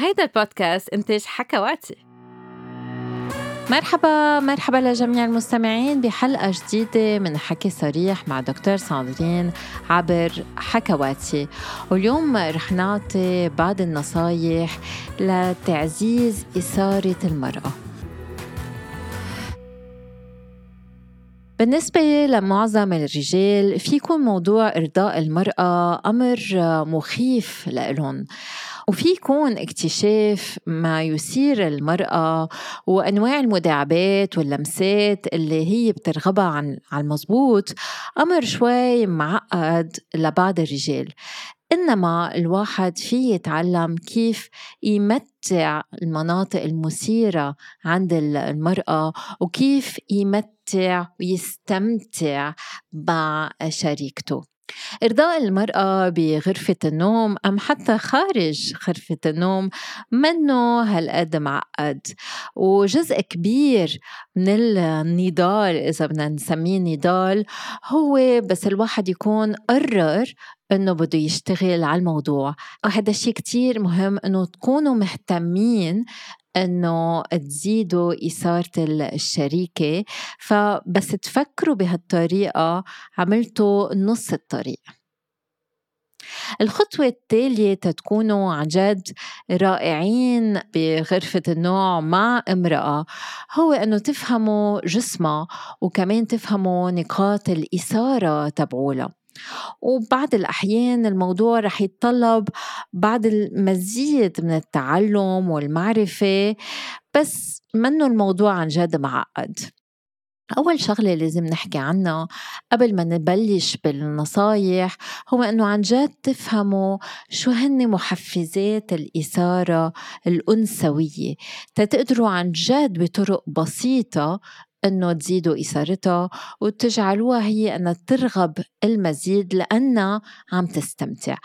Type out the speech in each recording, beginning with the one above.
هيدا البودكاست إنتاج حكواتي. مرحبا مرحبا لجميع المستمعين بحلقة جديدة من حكي صريح مع دكتور ساندرين عبر حكواتي. واليوم رح نعطي بعض النصايح لتعزيز إثارة المرأة. بالنسبة لمعظم الرجال فيكون موضوع إرضاء المرأة أمر مخيف لإلهم. وفي يكون اكتشاف ما يثير المرأة وأنواع المداعبات واللمسات اللي هي بترغبها عن على المزبوط أمر شوي معقد لبعض الرجال. إنما الواحد فيه يتعلم كيف يمتع المناطق المثيرة عند المرأة وكيف يمتع ويستمتع مع شريكته. إرضاء المرأة بغرفة النوم أم حتى خارج غرفة النوم؟ منه هالقد معقد. وجزء كبير من النضال إذا بدنا نسميه نضال هو بس الواحد يكون قرر إنه بده يشتغل على الموضوع. وهذا الشيء كتير مهم إنه تكونوا مهتمين إنه تزيدوا اثاره الشريكة. فبس تفكروا بهالطريقة عملتوا نص الطريق. الخطوة التالية تتكونوا عن جد رائعين بغرفة النوع مع امرأة. هو أنه تفهموا جسمها وكمان تفهموا نقاط الإثارة تبعولها. وبعض الأحيان الموضوع رح يتطلب بعد المزيد من التعلم والمعرفة بس منه الموضوع عن جد معقد. أول شغلة لازم نحكي عنها قبل ما نبلش بالنصايح هو إنه عن جد تفهموا شو هن محفزات الإثارة الأنثوية. تتقدروا عن جد بطرق بسيطة أنه تزيدوا إثارتها وتجعلوها هي أنها ترغب المزيد لأنها عم تستمتع.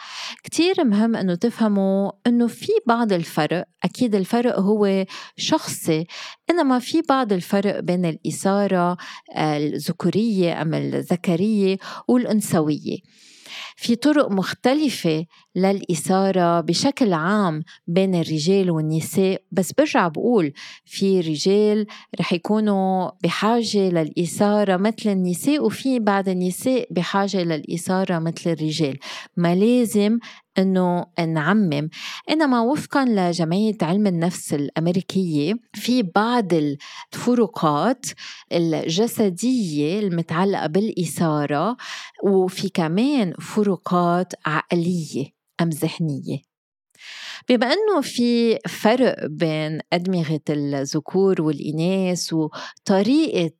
كتير مهم أنه تفهموا أنه في بعض الفرق أكيد الفرق هو شخصي إنما في بعض الفرق بين الإثارة الذكورية أم الذكرية والأنثوية. في طرق مختلفة للإثارة بشكل عام بين الرجال والنساء. بس برجع بقول في رجال رح يكونوا بحاجة للإثارة مثل النساء وفي بعض النساء بحاجة للإثارة مثل الرجال. ما لازم إنه نعمم. إنما وفقا لجمعية علم النفس الأمريكية في بعض الفروقات الجسدية المتعلقة بالإثارة وفي كمان فروقات عقلية أم ذهنية؟ بما إنه في فرق بين أدمغة الذكور والإناث وطريقة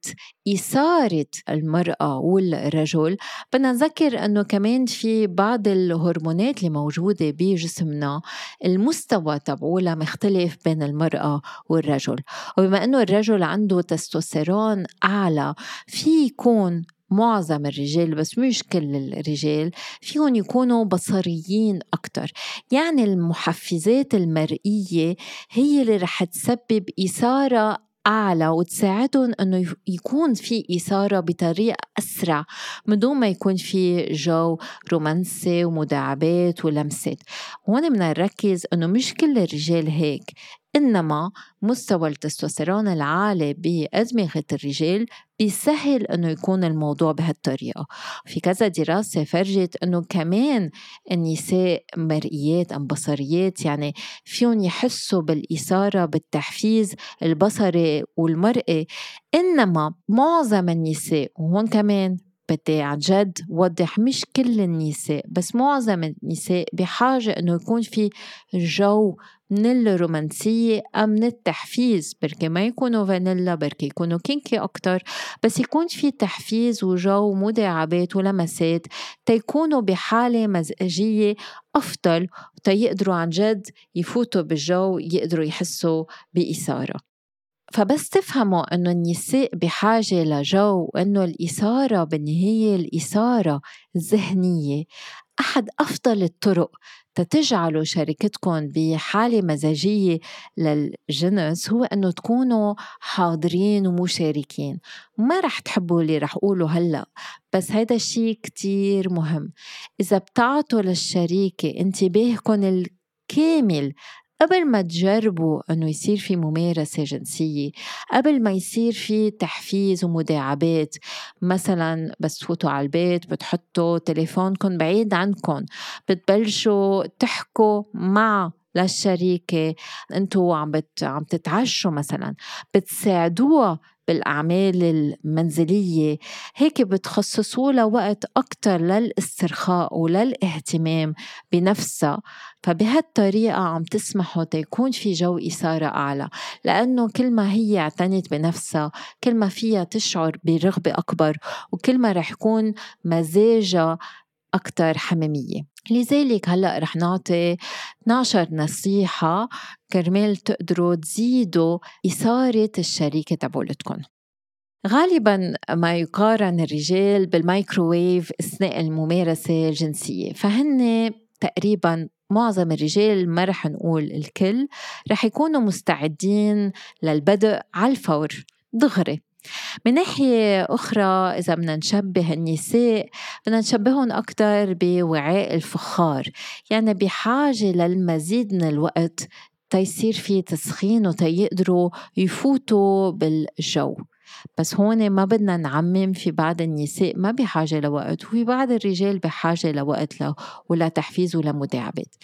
إثارة المرأة والرجل بدنا نذكر إنه كمان في بعض الهرمونات اللي موجودة بجسمنا المستوى تبعولها مختلف بين المرأة والرجل. وبما إنه الرجل عنده تستوستيرون أعلى في يكون معظم الرجال بس مش كل الرجال فيهم يكونوا بصريين أكتر. يعني المحفزات المرئية هي اللي رح تسبب إثارة أعلى وتساعدهم أنه يكون في إثارة بطريقة أسرع من دون ما يكون في جو رومانسي ومداعبات ولمسات. هون بدنا نركز أنه مش كل الرجال هيك. إنما مستوى التستوستيرون العالي بأدمغة الرجال بيسهل إنه يكون الموضوع بهالطريقة. في كذا دراسة فرجت إنه كمان النساء مرئيات أم بصريات يعني فيهم يحسوا بالإثارة بالتحفيز البصري والمرئي. إنما معظم النساء وهون كمان بدي عن جد وضح مش كل النساء بس معظم النساء بحاجة إنه يكون في جو من الرومانسية أم من التحفيز؟ بركي ما يكونوا فانيلا بركي يكونوا كينكي أكتر بس يكون في تحفيز وجو مداعبات ولمسات تيكونوا بحالة مزاجية أفضل وتيقدروا عن جد يفوتوا بالجو يقدروا يحسوا بإثارة. فبس تفهموا إنه النساء بحاجة لجو وانه الإثارة بالنهاية الإثارة الذهنية أحد أفضل الطرق تتجعلوا شركتكم بحالة مزاجية للجنس هو أنه تكونوا حاضرين ومشاركين. ما رح تحبوا اللي رح أقوله هلأ بس هيدا الشيء كتير مهم. إذا بتعطوا للشريكة انتباهكم الكامل قبل ما تجربوا إنه يصير في ممارسة جنسية قبل ما يصير في تحفيز ومداعبات مثلا بس تفوتوا على البيت بتحطوا تليفونكم بعيد عنكم بتبلشوا تحكوا مع للشريكة أنتوا عم بت عم تتعشوا مثلا بتساعدوها بالأعمال المنزلية. هيك بتخصصوا لها وقت أكتر للاسترخاء وللاهتمام بنفسها. فبهالطريقة عم تسمحوا تيكون في جو إثارة أعلى. لأنه كل ما هي اعتنت بنفسها كل ما فيها تشعر برغبة أكبر وكل ما رح يكون مزاجها أكتر حميمية. لذلك هلأ رح نعطي 12 نصيحة كرمال تقدروا تزيدوا إثارة الشريكة تبعولتكم. غالبا ما يقارن الرجال بالمايكروويف أثناء الممارسة الجنسية. فهن تقريبا معظم الرجال ما رح نقول الكل رح يكونوا مستعدين للبدء على الفور. دغري! من ناحية أخرى إذا بدنا نشبه النساء بدنا نشبههم أكثر بوعاء الفخار. يعني بحاجة للمزيد من الوقت تيصير في تسخين وتيقدروا يفوتوا بالجو. بس هون ما بدنا نعمم في بعض النساء ما بحاجة لوقت وفي بعض الرجال بحاجة لوقت له ولا تحفيز ولا مداعبات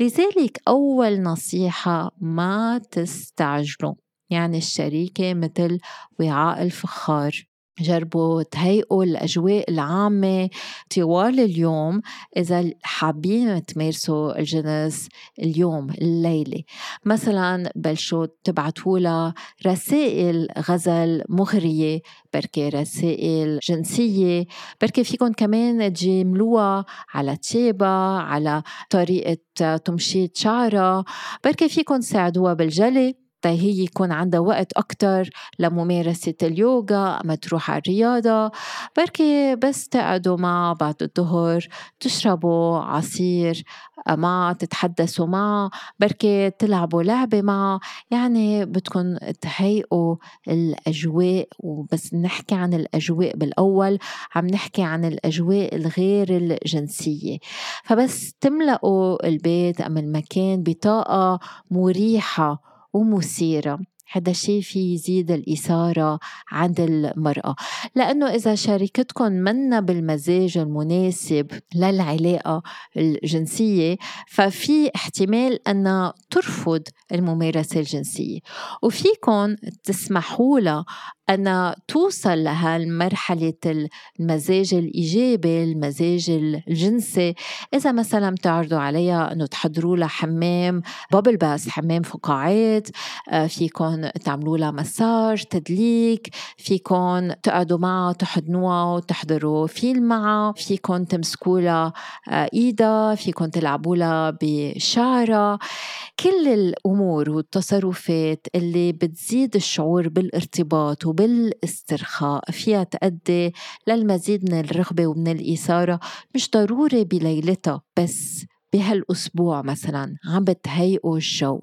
لذلك أول نصيحة ما تستعجلوا. يعني الشريكة مثل وعاء الفخار. جربوا تهيئوا الأجواء العامة طوال اليوم إذا حابين تمارسوا الجنس اليوم الليلة. مثلا بلشوا تبعتوا لها رسائل غزل مغرية بركي رسائل جنسية بركي فيكم كمان تجملوها على تيابة على طريقة تمشيط شعرها بركي فيكم تساعدوها بالجلي. طيب هي يكون عندها وقت أكتر لممارسة اليوغا أما تروح على الرياضة. بركي بس تقعدوا مع بعد الظهر تشربوا عصير ما تتحدثوا معه بركي تلعبوا لعبة معه يعني بدكم تهيئوا الأجواء وبس نحكي عن الأجواء بالأول عم نحكي عن الأجواء الغير الجنسية. فبس تملأوا البيت أم المكان بطاقة مريحة. ومثيرة. هذا الشيء في يزيد الإثارة عند المرأة. لأنه إذا شريكتكم منا بالمزاج المناسب للعلاقة الجنسية ففي احتمال أن ترفض الممارسة الجنسية. وفيكم تسمحوا لها أن توصل لهالمرحلة المزاج الإيجابي المزاج الجنسي. إذا مثلا بتعرضوا عليها أنه تحضروا لها حمام بابل باس حمام فقاعات آه، فيكم تعملوا لها مساج تدليك فيكم تقعدوا معها تحضنوها وتحضروا فيلم معها فيكم تمسكوا لها آه، إيدها فيكم تلعبوا لها بشعرها. كل الأمور والتصرفات اللي بتزيد الشعور بالارتباط وبالاسترخاء فيها تؤدي للمزيد من الرغبة ومن الإثارة. مش ضروري بليلتها بس بهالأسبوع مثلا عم بتهيئوا الجو.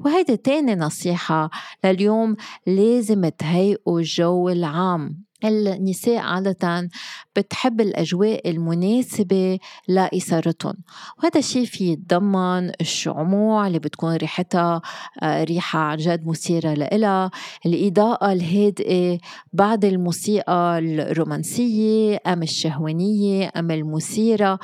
وهيدي تاني نصيحة لليوم لازم تهيئوا الجو العام. النساء عادة بتحب الأجواء المناسبة لإثارتهم. وهذا الشيء في يتضمن الشموع اللي بتكون ريحتها آه، ريحة عن جد مثيرة لإلها الإضاءة الهادئة بعد الموسيقى الرومانسية أم الشهوانية أم المثيرة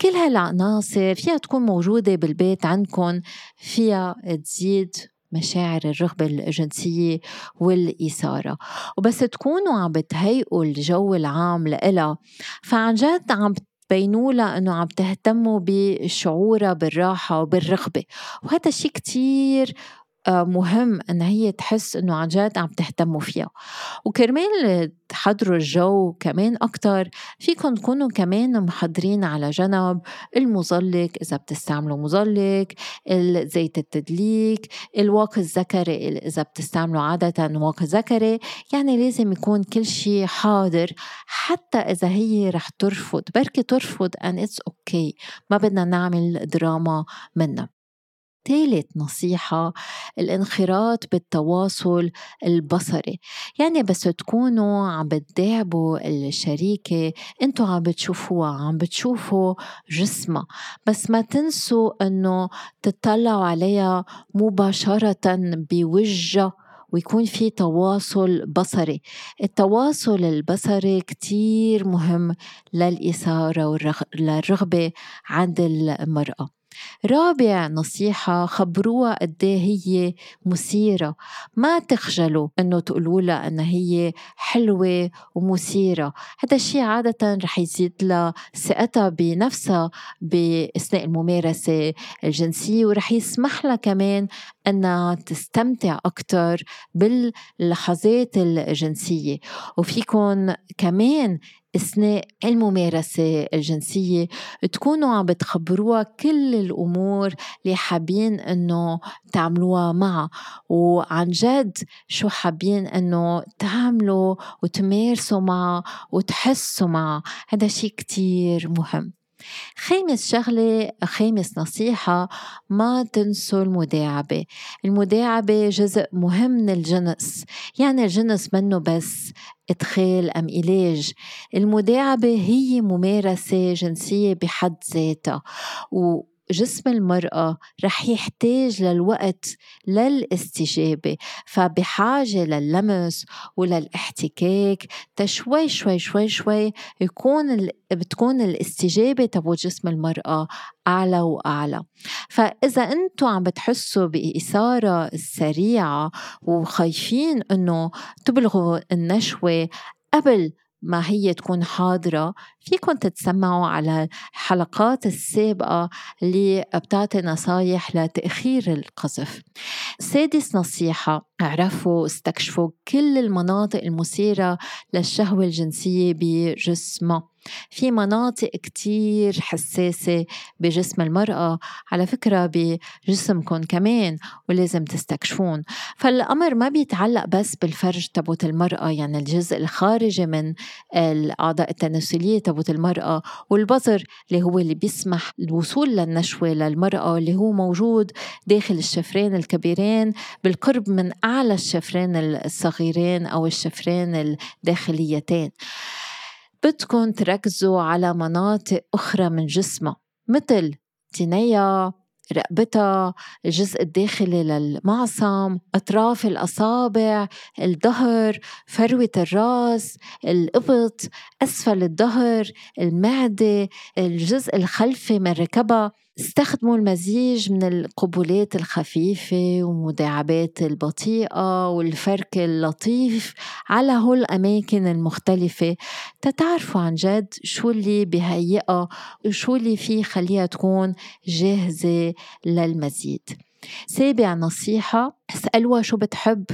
كل هالعناصر فيها تكون موجودة بالبيت عندكم فيها تزيد مشاعر الرغبة الجنسية والإثارة. وبس تكونوا عم بتهيئوا الجو العام لإلها. فعن جد عم بينوا لها إنه عم تهتموا بشعورها بالراحة وبالرغبة. وهذا الشيء كتير مهم إن هي تحس إنه عن جد عم تهتموا فيها. وكرمال تحضروا الجو كمان أكتر فيكم تكونوا كمان محضرين على جنب المزلق إذا بتستعملوا مزلق زيت التدليك الواقي الذكري إذا بتستعملوا عادة واقي ذكري يعني لازم يكون كل شيء حاضر حتى إذا هي رح ترفض بركي ترفض and it's okay. ما بدنا نعمل دراما منها. ثالث نصيحة الانخراط بالتواصل البصري. يعني بس تكونوا عم بتداعبوا الشريكة أنتوا عم بتشوفوها عم بتشوفوا جسمها. بس ما تنسوا إنه تطلعوا عليها مباشرة بوجهها ويكون في تواصل بصري. التواصل البصري كتير مهم للإثارة والرغبة عند المرأة. رابع نصيحة خبروها قد إيه هي مثيرة. ما تخجلوا إنه تقولوا لها انها هي حلوة ومثيرة. هذا الشيء عادة رح يزيد لها ثقتها بنفسها بأثناء الممارسة الجنسية ورح يسمح لها كمان أنها تستمتع أكثر باللحظات الجنسية. وفيكم كمان أثناء الممارسة الجنسية تكونوا عم بتخبروها كل الأمور اللي حابين إنه تعملوها معها وعن جد شو حابين إنه تعملوا وتمارسوا معها وتحسوا معها. هذا شيء كتير مهم. خامس شغلة خامس نصيحة ما تنسوا المداعبة. المداعبة جزء مهم من الجنس. يعني الجنس منه بس إدخال أم علاج المداعبة هي ممارسة جنسية بحد ذاتها جسم المرأة رح يحتاج للوقت للاستجابة. فبحاجة لللمس وللاحتكاك تشوي شوي شوي شوي يكون بتكون الاستجابة تبع جسم المرأة أعلى وأعلى. فإذا أنتم عم بتحسوا بإثارة سريعة وخايفين أنه تبلغوا النشوة قبل ما هي تكون حاضرة فيكم تتسمعوا على الحلقات السابقة اللي بتعطي نصايح لتأخير القذف. سادس نصيحة اعرفوا استكشفوا كل المناطق المثيرة للشهوة الجنسية بجسمها في مناطق كتير حساسة بجسم المرأة على فكرة بجسمكم كمان ولازم تستكشفون. فالأمر ما بيتعلق بس بالفرج تبوت المرأة يعني الجزء الخارجي من الأعضاء التناسلية تبوت المرأة والبظر اللي هو اللي بيسمح الوصول للنشوة للمرأة اللي هو موجود داخل الشفرين الكبيرين بالقرب من أعلى الشفرين الصغيرين أو الشفرين الداخليتين. بدكم تركزوا على مناطق أخرى من جسمها مثل تنيا رقبتها الجزء الداخلي للمعصم أطراف الأصابع الظهر فروة الراس الإبط أسفل الظهر المعدة الجزء الخلفي من ركبها. استخدموا المزيج من القبلات الخفيفة ومداعبات البطيئة والفرك اللطيف على هول الأماكن المختلفة. تتعرفوا عن جد شو اللي بهيئها وشو اللي فيه خليها تكون جاهزة للمزيد. سابع نصيحة اسألوها شو بتحب.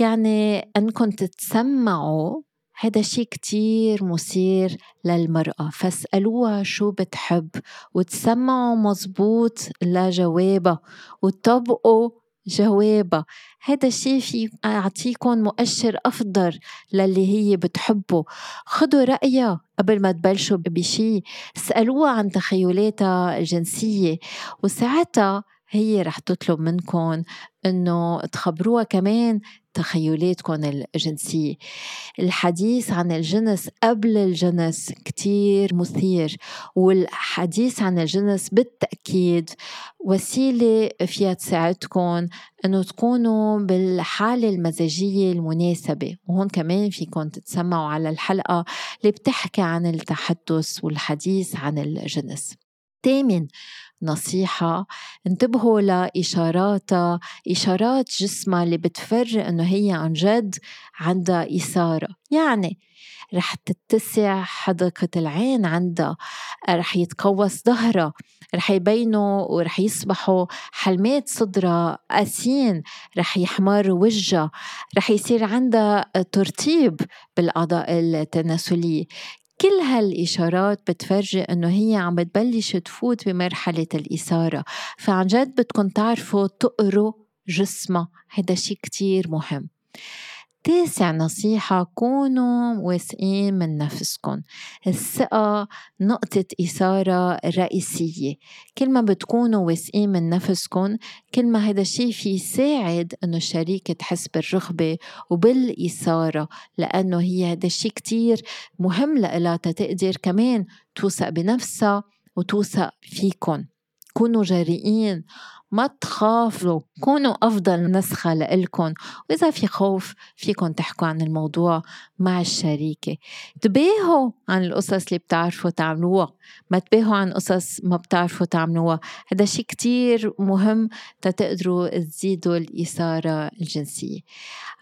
يعني أنكم تتسمعوا هذا شيء كتير مثير للمرأة. فاسألوها شو بتحب وتسمعوا مزبوط لجوابها وطبقوا جوابها هذا الشيء في أعطيكم مؤشر أفضل للي هي بتحبه. خدوا رأيها قبل ما تبلشوا بشيء اسألوها عن تخيلاتها الجنسية. وساعتها هي رح تطلب منكم انه تخبروها كمان تخيلاتكم الجنسية. الحديث عن الجنس قبل الجنس كتير مثير والحديث عن الجنس بالتأكيد وسيلة فيها تساعدكم أنه تكونوا بالحالة المزاجية المناسبة وهون كمان فيكم تتسمعوا على الحلقة اللي بتحكي عن التحدث والحديث عن الجنس. ثامن نصيحة انتبهوا لإشاراتها. إشارات جسمها اللي بتفرج إنه هي عن جد عندها إثارة. يعني رح تتسع حدقة العين عندها رح يتقوس ظهرها رح يبينوا ورح يصبحوا حلمات صدرها قاسين رح يحمر وجهها رح يصير عندها ترطيب بالأعضاء التناسلية. كل هالإشارات بتفرجي إنه هي عم بتبلش تفوت بمرحلة الإثارة فعن جد بدكم تعرفوا تقروا جسمها هيدا شيء كتير مهم. تاسع نصيحة كونوا واثقين من نفسكم الثقة نقطة إثارة رئيسية. كل ما بتكونوا واثقين من نفسكم كل ما هذا الشيء في يساعد إنه الشريك تحس بالرغبة وبالإثارة لأنه هي هذا الشيء كتير مهم لإلها تقدر كمان توثق بنفسها وتوثق فيكم كونوا جريئين ما تخافوا كونوا أفضل نسخة لإلكن. وإذا في خوف فيكن تحكوا عن الموضوع مع الشريكة. تباهوا عن القصص اللي بتعرفوا تعملوها. ما تباهوا عن قصص ما بتعرفوا تعملوها. هذا شيء كتير مهم تتقدروا تزيدوا الإثارة الجنسية.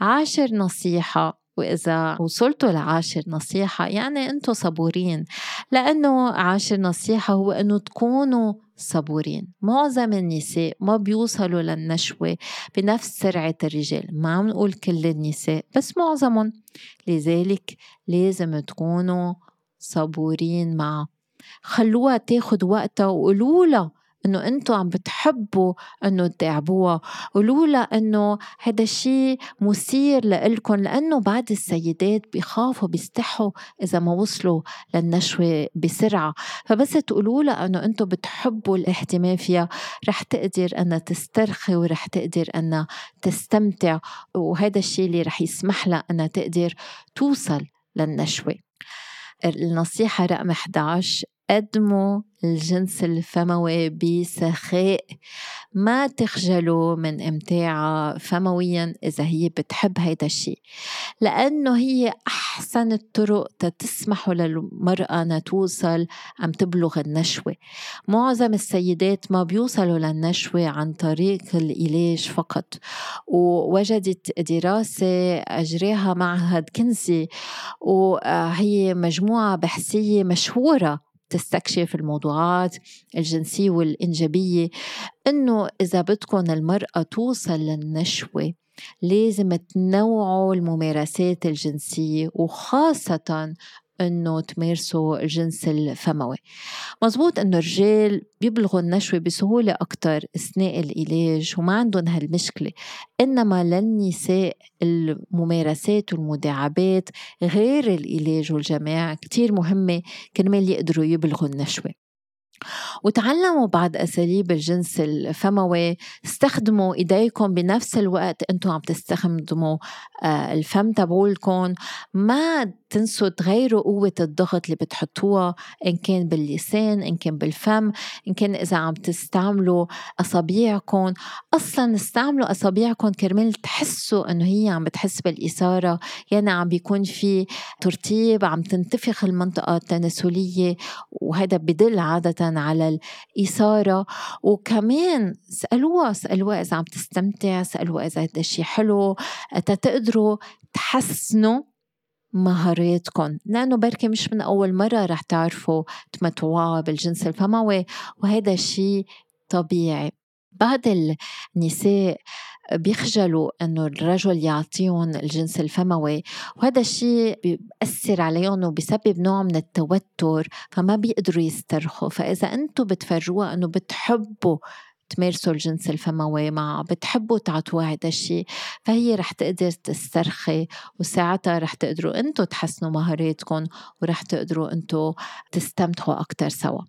عاشر نصيحة وإذا وصلتوا لعاشر نصيحة يعني أنتوا صبورين. لأنه عاشر نصيحة هو أنه تكونوا صبورين. معظم النساء ما بيوصلوا للنشوة بنفس سرعة الرجال. ما عم نقول كل النساء بس معظمهم. لذلك لازم تكونوا صبورين معها خلوها تاخد وقتها وقولوا إنه أنتم عم بتحبوا إنه تداعبوها ولولا إنه هذا الشيء مثير لإلكم لأنه بعض السيدات بيخافوا بيستحوا إذا ما وصلوا للنشوة بسرعة. فبس تقولوا لها إنه أنتم بتحبوا الاهتمام فيها رح تقدر إنها تسترخي ورح تقدر إنها تستمتع وهذا الشيء اللي رح يسمح لها إنها تقدر توصل للنشوة. النصيحة رقم 11 قدموا الجنس الفموي بسخاء. ما تخجلوا من امتاعها فمويا إذا هي بتحب هيدا الشيء لأنه هي أحسن الطرق تسمح للمرأة أنها توصل عم تبلغ النشوة. معظم السيدات ما بيوصلوا للنشوة عن طريق العلاج فقط. ووجدت دراسة أجراها معهد كنزي وهي مجموعة بحثية مشهورة تستكشف الموضوعات الجنسية والإنجابية إنه إذا بدكم المرأة توصل للنشوة لازم تنوعوا الممارسات الجنسية وخاصة إنه تمارسوا الجنس الفموي. مزبوط إنه الرجال بيبلغوا النشوة بسهولة أكتر أثناء العلاج وما عندهم هالمشكلة إنما للنساء الممارسات والمداعبات غير العلاج والجماع كتير مهمة كرمال يقدروا يبلغوا النشوة. وتعلموا بعض أساليب الجنس الفموي استخدموا إيديكم بنفس الوقت أنتم عم تستخدموا آه، الفم تبعولكم. ما تنسوا تغيروا قوة الضغط اللي بتحطوها إن كان باللسان إن كان بالفم إن كان إذا عم تستعملوا أصابيعكم أصلا استعملوا أصابيعكم كرمال تحسوا إنه هي عم بتحس بالإثارة. يعني عم بيكون في ترتيب عم تنتفخ المنطقة التناسلية وهذا بدل عادة على الإثارة. وكمان سألوها سألوها إذا عم تستمتع سألوها إذا هذا الشيء حلو. تتقدروا تحسنوا مهاراتكم لأنه بركي مش من أول مرة رح تعرفوا تمتعوا بالجنس الفموي وهذا الشيء طبيعي. بعض النساء بيخجلوا إنه الرجل يعطيهم الجنس الفموي وهذا الشيء بيأثر عليهم وبيسبب نوع من التوتر فما بيقدروا يسترخوا. فإذا أنتم بتفرجوها إنه بتحبوا تمارسوا الجنس الفموي مع بتحبوا تعطوها هذا الشيء فهي رح تقدر تسترخي وساعتها رح تقدروا أنتم تحسنوا مهاراتكم ورح تقدروا أنتم تستمتعوا أكثر سوا.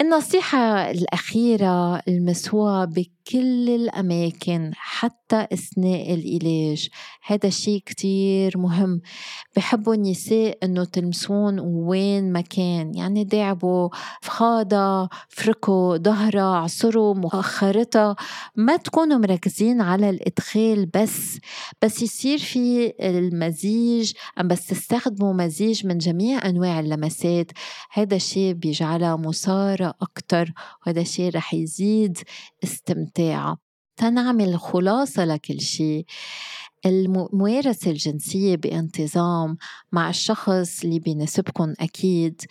النصيحة الأخيرة المسوى بكل الأماكن حتى أثناء العلاج هذا الشيء كتير مهم. بحبوا النساء أنه تلمسون وين ما كان. يعني داعبوا فخادة فركوا ظهرها عصروا مؤخرتها. ما تكونوا مركزين على الإدخال بس. بس يصير في المزيج أم بس تستخدموا مزيج من جميع أنواع اللمسات. هذا الشيء بيجعلها مثارة أكتر وهذا الشيء رح يزيد استمتاعها تنعمل خلاصة لكل شيء. الممارسة الجنسية بانتظام مع الشخص اللي بيناسبكم أكيد.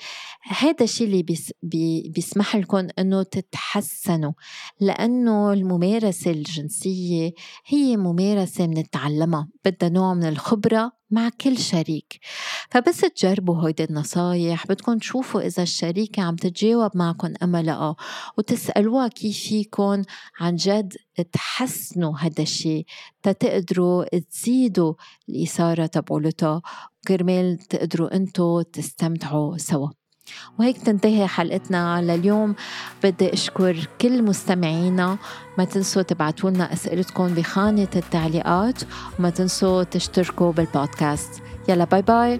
هذا الشيء اللي بيس بي بيسمح لكم أنه تتحسنوا لأنه الممارسة الجنسية هي ممارسة بنتعلمها. بدها نوع من الخبرة مع كل شريك. فبس تجربوا هيدي النصايح بدكم تشوفوا إذا الشريكة عم تتجاوب معكم أما لا وتسألوها كيف فيكم عن جد تحسنوا هذا الشيء تتقدروا تزيدوا الإثارة تبعولتها كرمال تقدروا أنتوا تستمتعوا سوا. وهيك تنتهي حلقتنا لليوم. بدي أشكر كل مستمعينا. ما تنسوا تبعتوا لنا أسئلتكم بخانة التعليقات وما تنسوا تشتركوا بالبودكاست. يلا باي باي